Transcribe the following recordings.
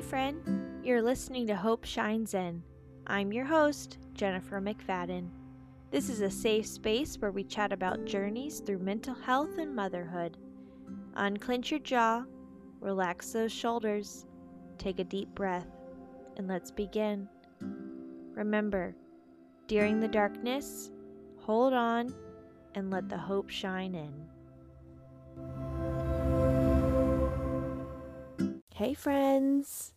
Friend. You're listening to Hope Shines In. I'm your host, Jennifer McFadden. This is a safe space where we chat about journeys through mental health and motherhood. Unclench your jaw, relax those shoulders, take a deep breath, and let's begin. Remember, during the darkness, hold on and let the hope shine in. Hey, friends,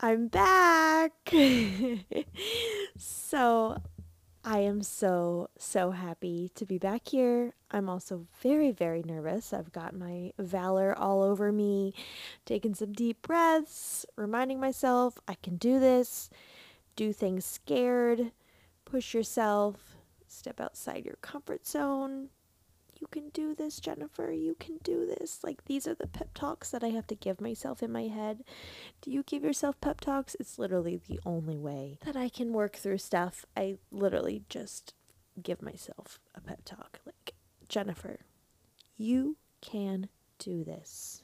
I'm back. so, I am so, so happy to be back here. I'm also very, very nervous. I've got my valor all over me, taking some deep breaths, reminding myself I can do this, do things scared, push yourself, step outside your comfort zone, you can do this, Jennifer. You can do this. Like, these are the pep talks that I have to give myself in my head. Do you give yourself pep talks? It's literally the only way that I can work through stuff. I literally just give myself a pep talk. Like, Jennifer, you can do this.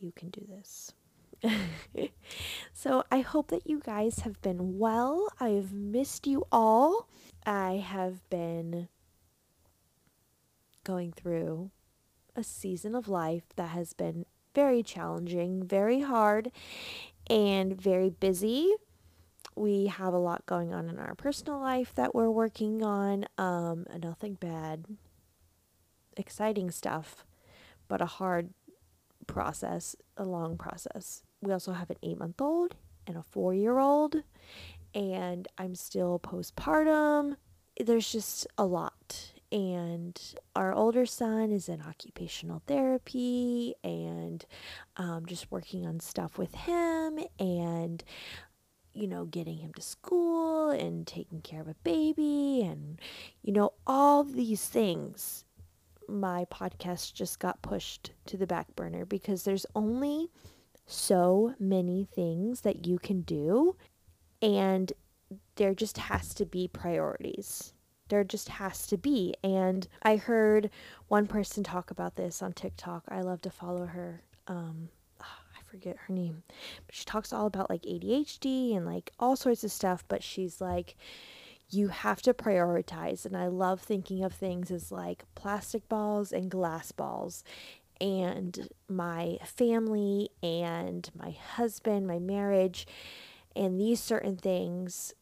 You can do this. so I hope that you guys have been well. I've missed you all. I have been going through a season of life that has been very challenging, very hard, and very busy. We have a lot going on in our personal life that we're working on. Um, nothing bad, exciting stuff, but a hard process, a long process. We also have an eight month old and a four year old, and I'm still postpartum. There's just a lot and our older son is in occupational therapy and um, just working on stuff with him and you know getting him to school and taking care of a baby and you know all these things my podcast just got pushed to the back burner because there's only so many things that you can do and there just has to be priorities there just has to be. And I heard one person talk about this on TikTok. I love to follow her. Um, ah, I forget her name, but she talks all about like ADHD and like all sorts of stuff. But she's like, you have to prioritize. And I love thinking of things as like plastic balls and glass balls. And my family and my husband, my marriage, and these certain things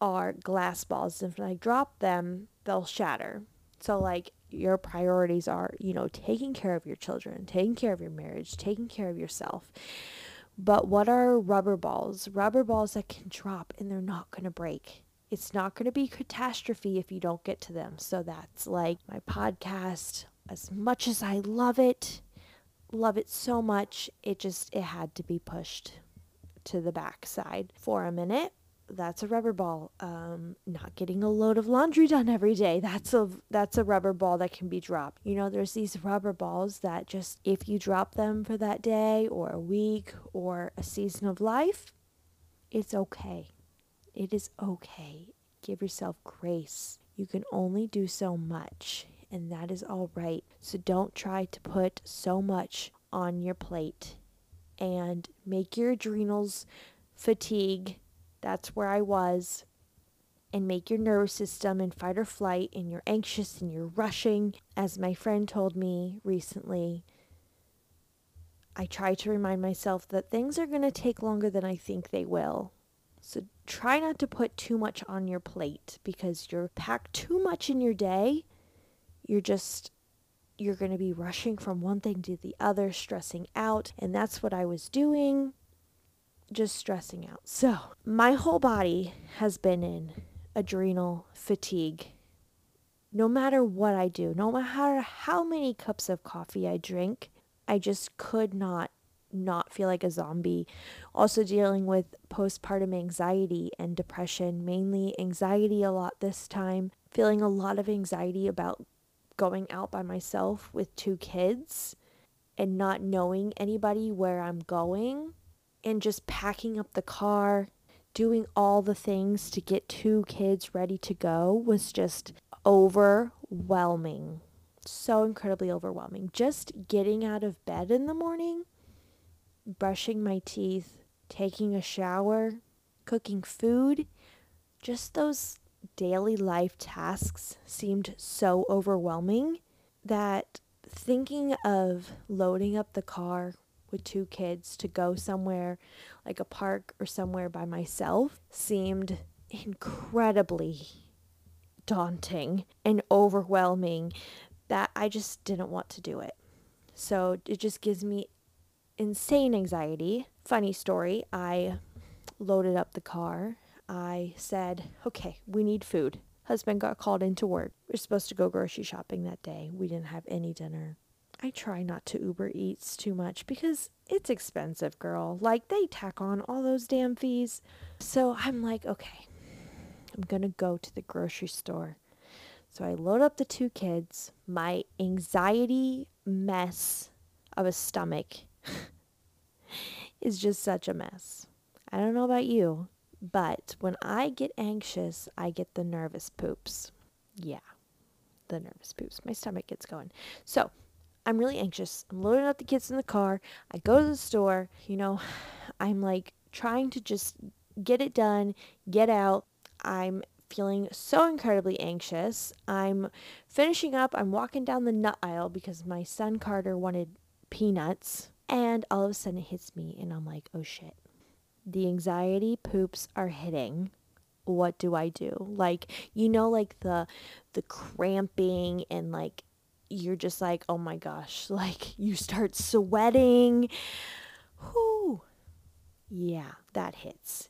are glass balls. If I drop them, they'll shatter. So, like, your priorities are, you know, taking care of your children, taking care of your marriage, taking care of yourself. But what are rubber balls? Rubber balls that can drop and they're not going to break. It's not going to be catastrophe if you don't get to them. So that's like my podcast. As much as I love it, love it so much, it just it had to be pushed to the backside for a minute that's a rubber ball. Um, not getting a load of laundry done every day. That's a that's a rubber ball that can be dropped. You know, there's these rubber balls that just if you drop them for that day or a week or a season of life, it's okay. It is okay. Give yourself grace. You can only do so much, and that is all right. So don't try to put so much on your plate and make your adrenals fatigue that's where I was. And make your nervous system in fight or flight, and you're anxious and you're rushing. As my friend told me recently, I try to remind myself that things are going to take longer than I think they will. So try not to put too much on your plate because you're packed too much in your day. You're just you're going to be rushing from one thing to the other, stressing out, and that's what I was doing just stressing out. So, my whole body has been in adrenal fatigue. No matter what I do, no matter how many cups of coffee I drink, I just could not not feel like a zombie. Also dealing with postpartum anxiety and depression, mainly anxiety a lot this time, feeling a lot of anxiety about going out by myself with two kids and not knowing anybody where I'm going and just packing up the car, doing all the things to get two kids ready to go was just overwhelming. So incredibly overwhelming. Just getting out of bed in the morning, brushing my teeth, taking a shower, cooking food, just those daily life tasks seemed so overwhelming that thinking of loading up the car with two kids to go somewhere like a park or somewhere by myself seemed incredibly daunting and overwhelming that I just didn't want to do it. So it just gives me insane anxiety. Funny story, I loaded up the car. I said, okay, we need food. Husband got called into work. We are supposed to go grocery shopping that day. We didn't have any dinner. I try not to Uber Eats too much because it's expensive, girl. Like, they tack on all those damn fees. So I'm like, okay, I'm going to go to the grocery store. So I load up the two kids. My anxiety mess of a stomach is just such a mess. I don't know about you, but when I get anxious, I get the nervous poops. Yeah, the nervous poops. My stomach gets going. So I'm really anxious. I'm loading up the kids in the car. I go to the store. You know, I'm like trying to just get it done, get out. I'm feeling so incredibly anxious. I'm finishing up. I'm walking down the nut aisle because my son Carter wanted peanuts. And all of a sudden it hits me, and I'm like, oh shit. The anxiety poops are hitting. What do I do? Like, you know, like the the cramping and like you're just like, oh my gosh, like you start sweating. Whoo. Yeah, that hits.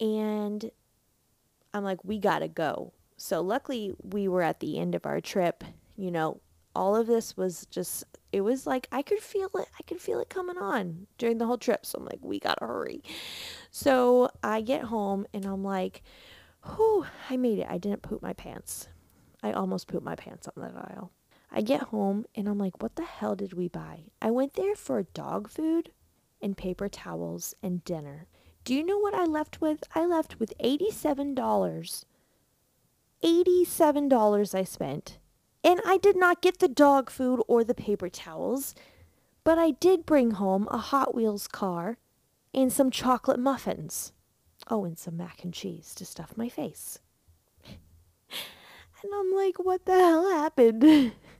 And I'm like, we gotta go. So luckily we were at the end of our trip. You know, all of this was just it was like I could feel it. I could feel it coming on during the whole trip. So I'm like, we gotta hurry. So I get home and I'm like, whew, I made it. I didn't poop my pants. I almost pooped my pants on that aisle. I get home and I'm like, what the hell did we buy? I went there for dog food and paper towels and dinner. Do you know what I left with? I left with $87. $87 I spent. And I did not get the dog food or the paper towels, but I did bring home a Hot Wheels car and some chocolate muffins. Oh, and some mac and cheese to stuff my face. and I'm like, what the hell happened?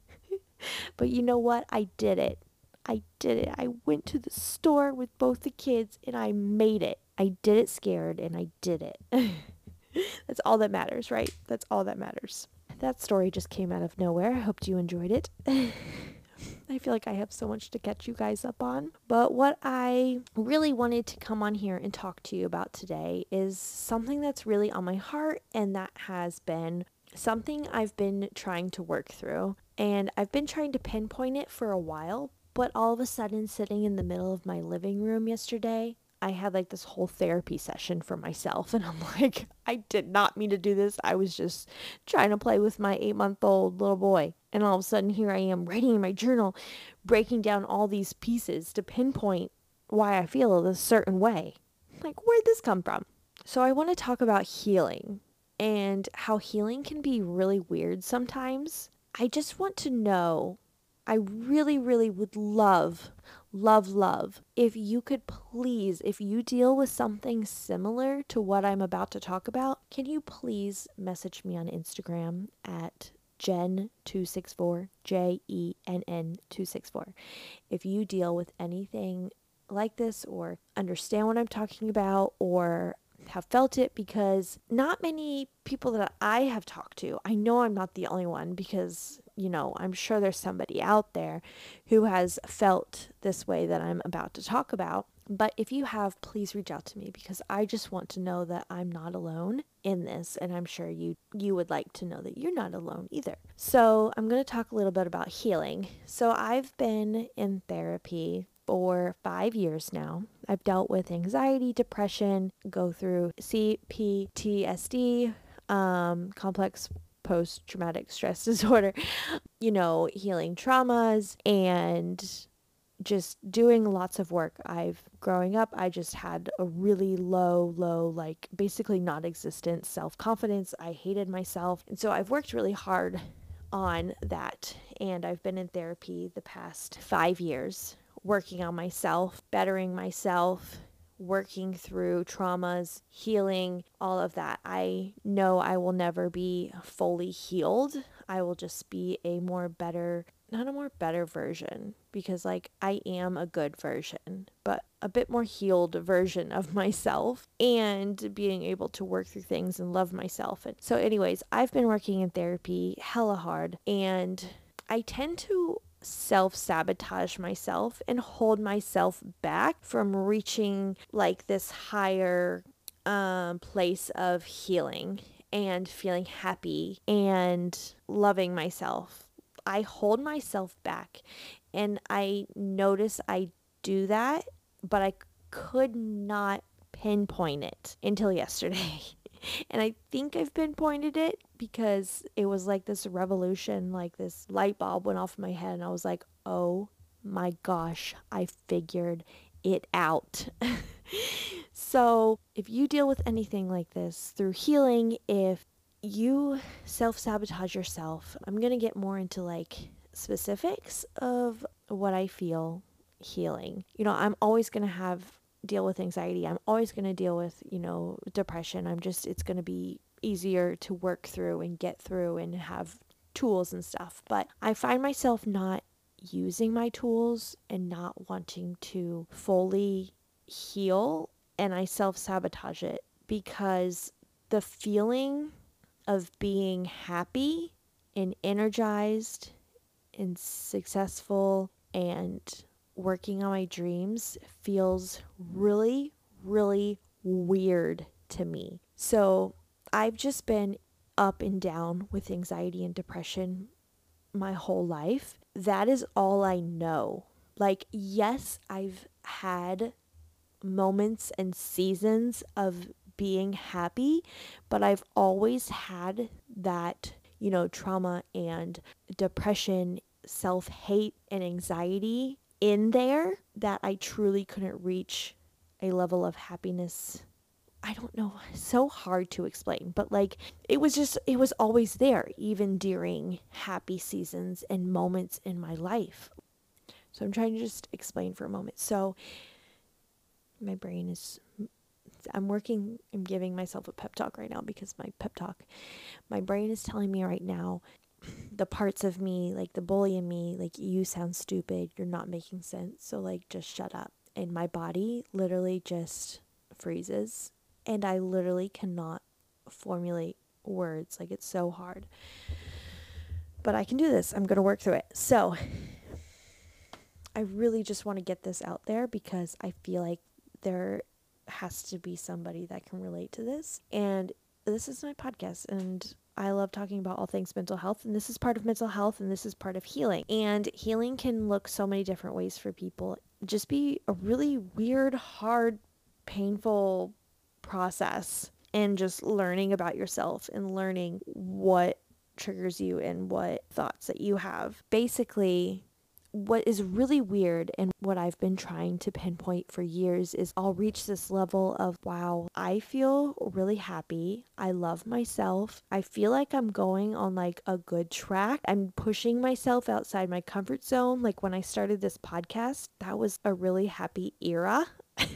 but you know what? I did it. I did it. I went to the store with both the kids and I made it. I did it scared and I did it. That's all that matters, right? That's all that matters. That story just came out of nowhere. I hope you enjoyed it. I feel like I have so much to catch you guys up on. But what I really wanted to come on here and talk to you about today is something that's really on my heart and that has been something I've been trying to work through. And I've been trying to pinpoint it for a while, but all of a sudden, sitting in the middle of my living room yesterday, I had like this whole therapy session for myself. And I'm like, I did not mean to do this. I was just trying to play with my eight month old little boy. And all of a sudden, here I am writing in my journal, breaking down all these pieces to pinpoint why I feel a certain way. Like, where'd this come from? So, I want to talk about healing and how healing can be really weird sometimes. I just want to know I really, really would love, love, love if you could please, if you deal with something similar to what I'm about to talk about, can you please message me on Instagram at Jenn264, J E N N 264. If you deal with anything like this or understand what I'm talking about or have felt it because not many people that I have talked to, I know I'm not the only one because you know, I'm sure there's somebody out there who has felt this way that I'm about to talk about. But if you have, please reach out to me because I just want to know that I'm not alone in this and I'm sure you you would like to know that you're not alone either. So, I'm going to talk a little bit about healing. So, I've been in therapy for 5 years now. I've dealt with anxiety, depression, go through CPTSD, um, complex post traumatic stress disorder, you know, healing traumas and just doing lots of work. I've growing up, I just had a really low, low, like basically non existent self confidence. I hated myself. And so I've worked really hard on that. And I've been in therapy the past five years, working on myself, bettering myself, working through traumas, healing, all of that. I know I will never be fully healed. I will just be a more better, not a more better version, because like I am a good version, but a bit more healed version of myself and being able to work through things and love myself. And so, anyways, I've been working in therapy hella hard and I tend to self sabotage myself and hold myself back from reaching like this higher um, place of healing and feeling happy and loving myself. I hold myself back and I notice I do that, but I could not pinpoint it until yesterday. and I think I've pinpointed it because it was like this revolution, like this light bulb went off in my head, and I was like, oh my gosh, I figured it out. so, if you deal with anything like this through healing, if you self sabotage yourself, I'm going to get more into like specifics of what I feel healing. You know, I'm always going to have deal with anxiety. I'm always going to deal with, you know, depression. I'm just, it's going to be easier to work through and get through and have tools and stuff. But I find myself not using my tools and not wanting to fully heal and I self sabotage it because the feeling of being happy and energized and successful and working on my dreams feels really, really weird to me. So I've just been up and down with anxiety and depression my whole life. That is all I know. Like, yes, I've had moments and seasons of being happy, but I've always had that, you know, trauma and depression, self hate, and anxiety in there that I truly couldn't reach a level of happiness. I don't know, so hard to explain, but like it was just, it was always there, even during happy seasons and moments in my life. So I'm trying to just explain for a moment. So my brain is, I'm working, I'm giving myself a pep talk right now because my pep talk, my brain is telling me right now the parts of me, like the bully in me, like you sound stupid, you're not making sense, so like just shut up. And my body literally just freezes and I literally cannot formulate words. Like it's so hard. But I can do this. I'm going to work through it. So I really just want to get this out there because I feel like there has to be somebody that can relate to this. And this is my podcast and I love talking about all things mental health, and this is part of mental health, and this is part of healing. And healing can look so many different ways for people. Just be a really weird, hard, painful process, and just learning about yourself and learning what triggers you and what thoughts that you have. Basically, what is really weird and what I've been trying to pinpoint for years is I'll reach this level of wow, I feel really happy. I love myself. I feel like I'm going on like a good track. I'm pushing myself outside my comfort zone. Like when I started this podcast, that was a really happy era. if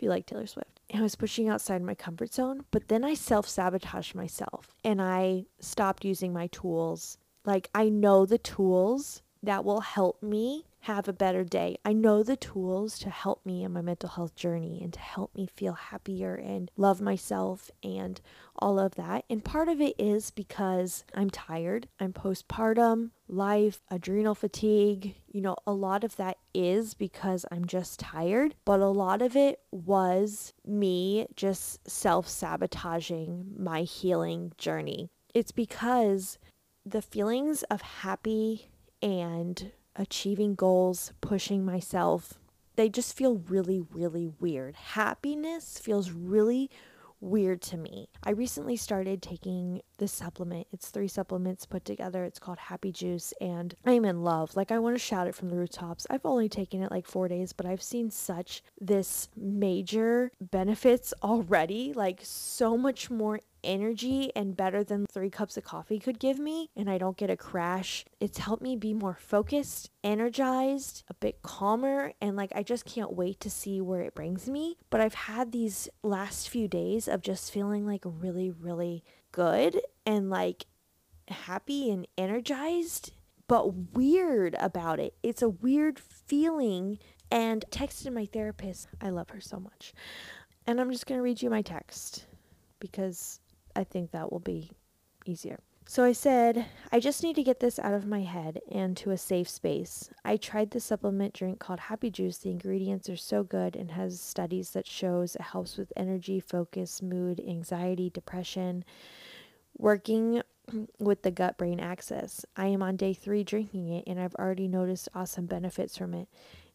you like Taylor Swift. I was pushing outside my comfort zone, but then I self sabotaged myself and I stopped using my tools. Like, I know the tools that will help me have a better day. I know the tools to help me in my mental health journey and to help me feel happier and love myself and all of that. And part of it is because I'm tired. I'm postpartum, life, adrenal fatigue. You know, a lot of that is because I'm just tired, but a lot of it was me just self sabotaging my healing journey. It's because the feelings of happy and achieving goals, pushing myself, they just feel really, really weird. Happiness feels really weird to me. I recently started taking this supplement. It's three supplements put together. It's called Happy Juice, and I'm in love. Like, I want to shout it from the rooftops. I've only taken it like four days, but I've seen such this major benefits already, like, so much more energy and better than three cups of coffee could give me, and I don't get a crash. It's helped me be more focused, energized, a bit calmer, and like I just can't wait to see where it brings me. But I've had these last few days of just feeling like really, really good and like happy and energized, but weird about it. It's a weird feeling. And texted my therapist. I love her so much. And I'm just going to read you my text because I think that will be easier. So I said, I just need to get this out of my head and to a safe space. I tried the supplement drink called Happy Juice. The ingredients are so good and has studies that shows it helps with energy, focus, mood, anxiety, depression, working with the gut brain axis. I am on day 3 drinking it and I've already noticed awesome benefits from it.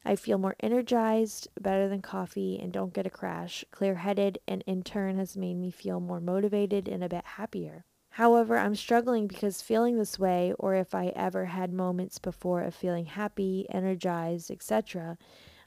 I feel more energized, better than coffee, and don't get a crash, clear headed, and in turn has made me feel more motivated and a bit happier. However, I'm struggling because feeling this way, or if I ever had moments before of feeling happy, energized, etc.,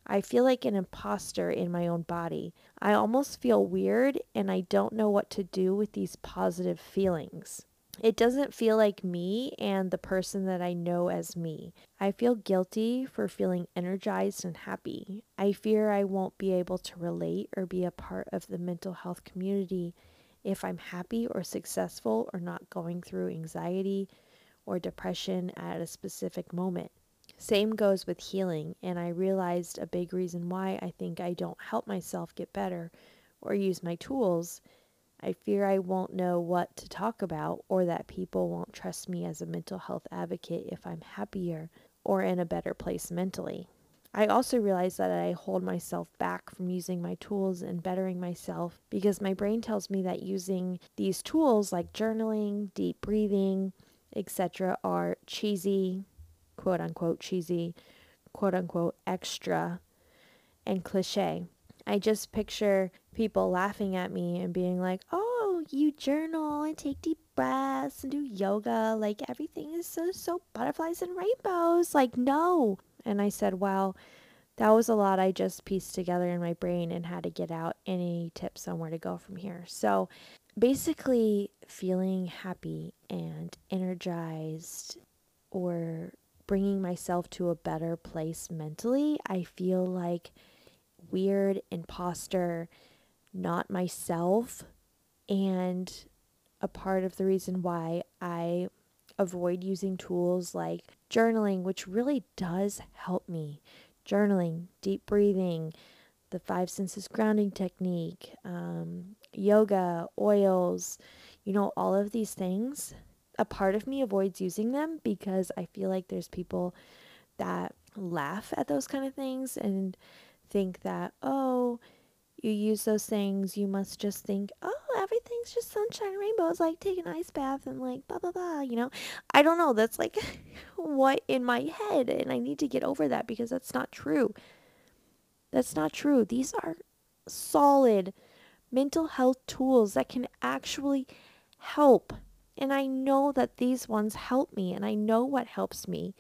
I feel like an imposter in my own body. I almost feel weird and I don't know what to do with these positive feelings. It doesn't feel like me and the person that I know as me. I feel guilty for feeling energized and happy. I fear I won't be able to relate or be a part of the mental health community if I'm happy or successful or not going through anxiety or depression at a specific moment. Same goes with healing, and I realized a big reason why I think I don't help myself get better or use my tools I fear I won't know what to talk about or that people won't trust me as a mental health advocate if I'm happier or in a better place mentally. I also realize that I hold myself back from using my tools and bettering myself because my brain tells me that using these tools like journaling, deep breathing, etc., are cheesy, quote unquote, cheesy, quote unquote, extra, and cliche. I just picture people laughing at me and being like, oh, you journal and take deep breaths and do yoga. Like everything is so, so butterflies and rainbows. Like, no. And I said, well, that was a lot I just pieced together in my brain and had to get out any tips on where to go from here. So basically, feeling happy and energized or bringing myself to a better place mentally, I feel like weird imposter, not myself. And a part of the reason why I avoid using tools like journaling, which really does help me. Journaling, deep breathing, the five senses grounding technique, um, yoga, oils, you know, all of these things. A part of me avoids using them because I feel like there's people that laugh at those kind of things and think that, oh, you use those things, you must just think, oh, everything's just sunshine and rainbows, like take an ice bath and like blah, blah, blah, you know? I don't know. That's like what in my head. And I need to get over that because that's not true. That's not true. These are solid mental health tools that can actually help. And I know that these ones help me and I know what helps me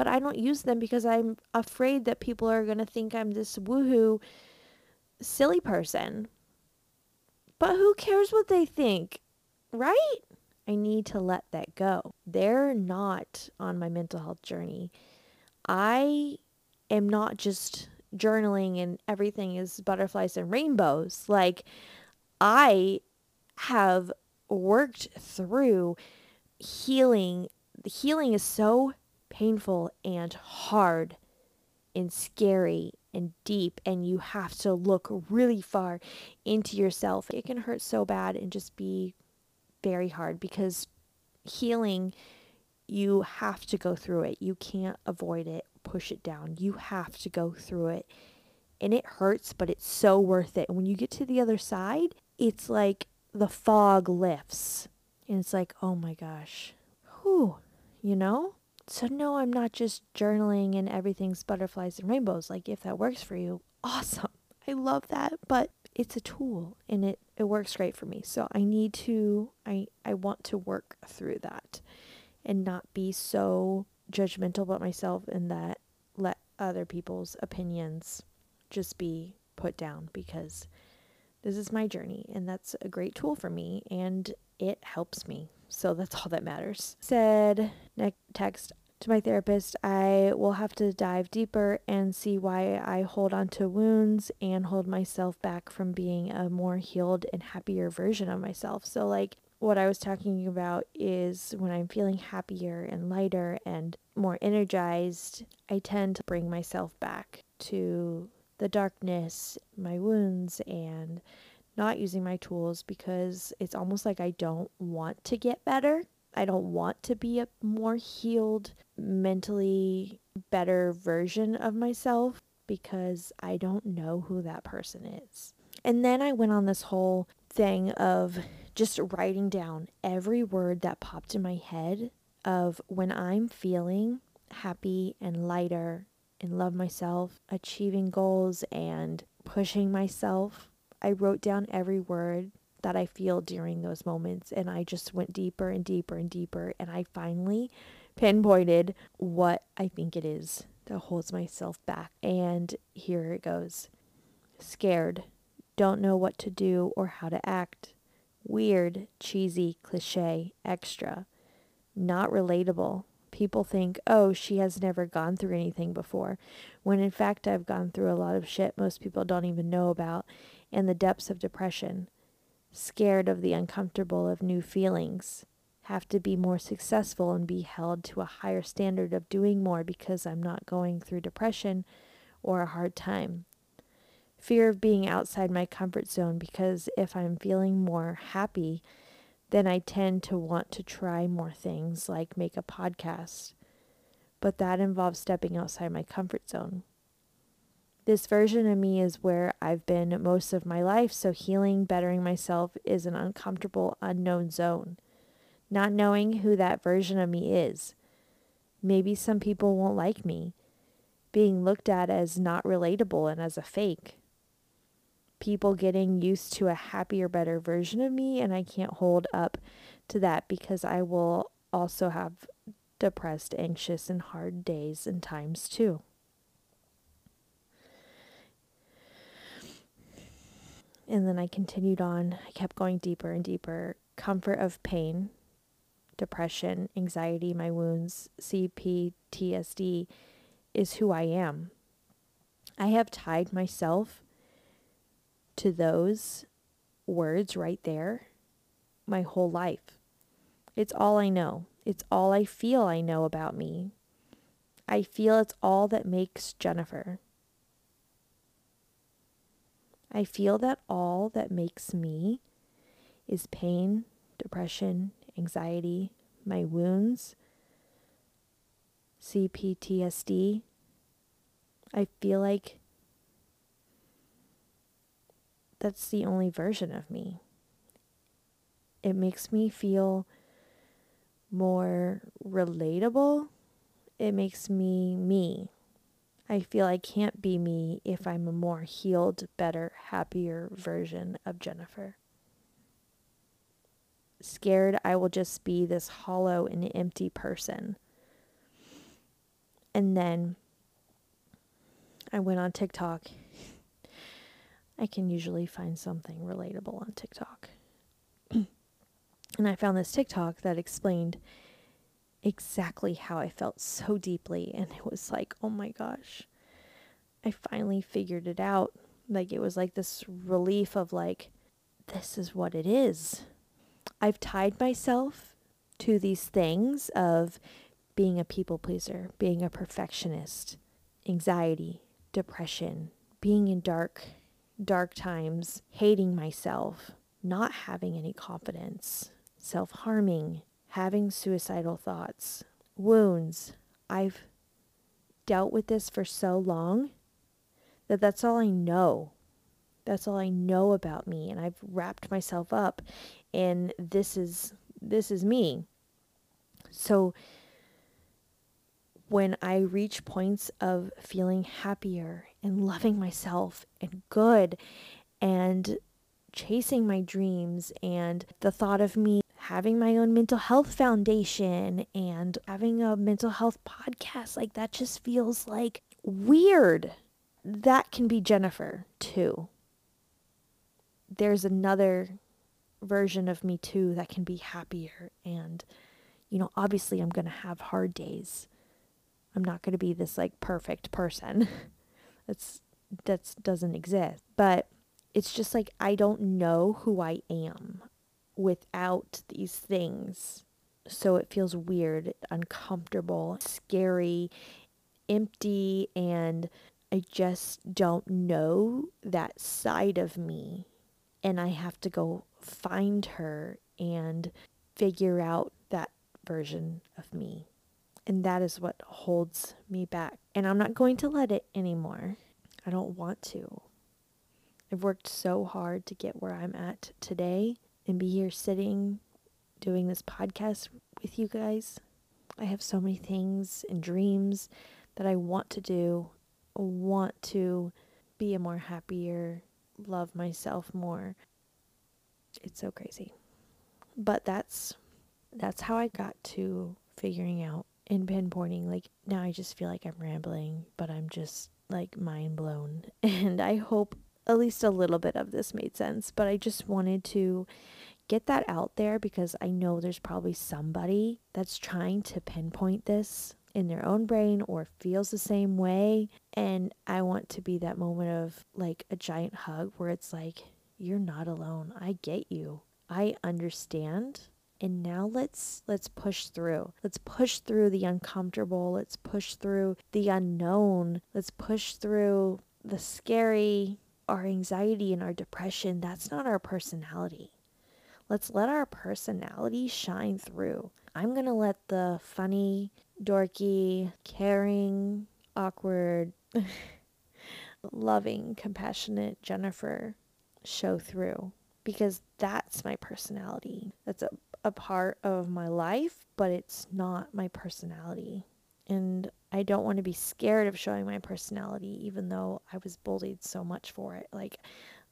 but I don't use them because I'm afraid that people are going to think I'm this woohoo silly person. But who cares what they think, right? I need to let that go. They're not on my mental health journey. I am not just journaling and everything is butterflies and rainbows. Like, I have worked through healing. The healing is so painful and hard and scary and deep and you have to look really far into yourself. It can hurt so bad and just be very hard because healing you have to go through it. You can't avoid it, push it down. You have to go through it. And it hurts, but it's so worth it. And when you get to the other side, it's like the fog lifts. And it's like, oh my gosh. Whew, you know? So, no, I'm not just journaling and everything's butterflies and rainbows. Like, if that works for you, awesome. I love that. But it's a tool and it, it works great for me. So, I need to, I, I want to work through that and not be so judgmental about myself and that let other people's opinions just be put down because This is my journey, and that's a great tool for me, and it helps me. So that's all that matters. Said next text to my therapist, I will have to dive deeper and see why I hold on to wounds and hold myself back from being a more healed and happier version of myself. So, like, what I was talking about is when I'm feeling happier and lighter and more energized, I tend to bring myself back to the darkness, my wounds, and not using my tools because it's almost like I don't want to get better. I don't want to be a more healed, mentally better version of myself because I don't know who that person is. And then I went on this whole thing of just writing down every word that popped in my head of when I'm feeling happy and lighter and love myself, achieving goals and pushing myself. I wrote down every word that I feel during those moments and I just went deeper and deeper and deeper and I finally pinpointed what I think it is that holds myself back. And here it goes. Scared, don't know what to do or how to act. Weird, cheesy, cliche, extra. Not relatable, people think, oh, she has never gone through anything before, when in fact I've gone through a lot of shit most people don't even know about, and the depths of depression. Scared of the uncomfortable of new feelings. Have to be more successful and be held to a higher standard of doing more because I'm not going through depression or a hard time. Fear of being outside my comfort zone because if I'm feeling more happy, then I tend to want to try more things like make a podcast. But that involves stepping outside my comfort zone. This version of me is where I've been most of my life, so healing, bettering myself is an uncomfortable, unknown zone. Not knowing who that version of me is. Maybe some people won't like me, being looked at as not relatable and as a fake people getting used to a happier, better version of me, and I can't hold up to that because I will also have depressed, anxious, and hard days and times too. And then I continued on. I kept going deeper and deeper. Comfort of pain, depression, anxiety, my wounds, CPTSD is who I am. I have tied myself to those words right there my whole life. It's all I know. It's all I feel I know about me. I feel it's all that makes Jennifer. I feel that all that makes me is pain, depression, anxiety, my wounds, CPTSD. I feel like that's the only version of me. It makes me feel more relatable. It makes me me. I feel I can't be me if I'm a more healed, better, happier version of Jennifer. Scared I will just be this hollow and empty person. And then I went on TikTok I can usually find something relatable on TikTok. and I found this TikTok that explained exactly how I felt so deeply. And it was like, oh my gosh, I finally figured it out. Like, it was like this relief of, like, this is what it is. I've tied myself to these things of being a people pleaser, being a perfectionist, anxiety, depression, being in dark dark times, hating myself, not having any confidence, self harming, having suicidal thoughts, wounds. I've dealt with this for so long that that's all I know. That's all I know about me and I've wrapped myself up in this is this is me. So when I reach points of feeling happier and loving myself and good and chasing my dreams and the thought of me having my own mental health foundation and having a mental health podcast like that just feels like weird. That can be Jennifer too. There's another version of me too that can be happier. And you know obviously i'm going to have hard days. I'm not going to be this like perfect person. That's that doesn't exist. But it's just like i don't know who i am without these things so it feels weird uncomfortable scary empty and i just don't know that side of me and i have to go find her and figure out that version of me. And that is what holds me back. And I'm not going to let it anymore. I don't want to. I've worked so hard to get where I'm at today and be here sitting doing this podcast with you guys. I have so many things and dreams that I want to do, want to be a more happier, love myself more, it's so crazy. But that's that's how I got to figuring out and pinpointing like now I just feel like I'm rambling, but I'm just like mind blown. And I hope at least a little bit of this made sense, but I just wanted to get that out there because I know there's probably somebody that's trying to pinpoint this in their own brain or feels the same way. And I want to be that moment of like a giant hug where it's like, you're not alone. I get you. I understand. And now let's let's push through. Let's push through the uncomfortable. Let's push through the unknown. Let's push through the scary, our anxiety and our depression. That's not our personality. Let's let our personality shine through. I'm going to let the funny, dorky, caring, awkward, loving, compassionate Jennifer show through because that's my personality. That's a, a part of my life, but it's not my personality. And I don't want to be scared of showing my personality, even though I was bullied so much for it. Like,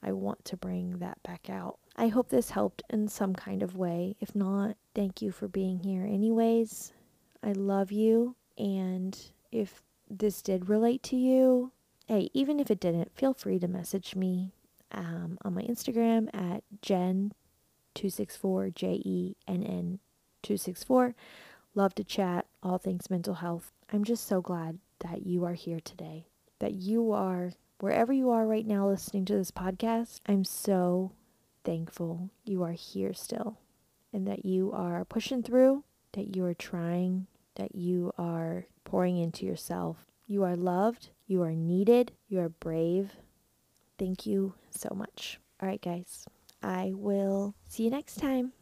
I want to bring that back out. I hope this helped in some kind of way. If not, thank you for being here, anyways. I love you. And if this did relate to you, hey, even if it didn't, feel free to message me um, on my Instagram at Jenn264, J E N N 264. Love to chat all things mental health. I'm just so glad that you are here today, that you are wherever you are right now listening to this podcast. I'm so thankful you are here still and that you are pushing through, that you are trying, that you are pouring into yourself. You are loved, you are needed, you are brave, Thank you so much. All right, guys. I will see you next time.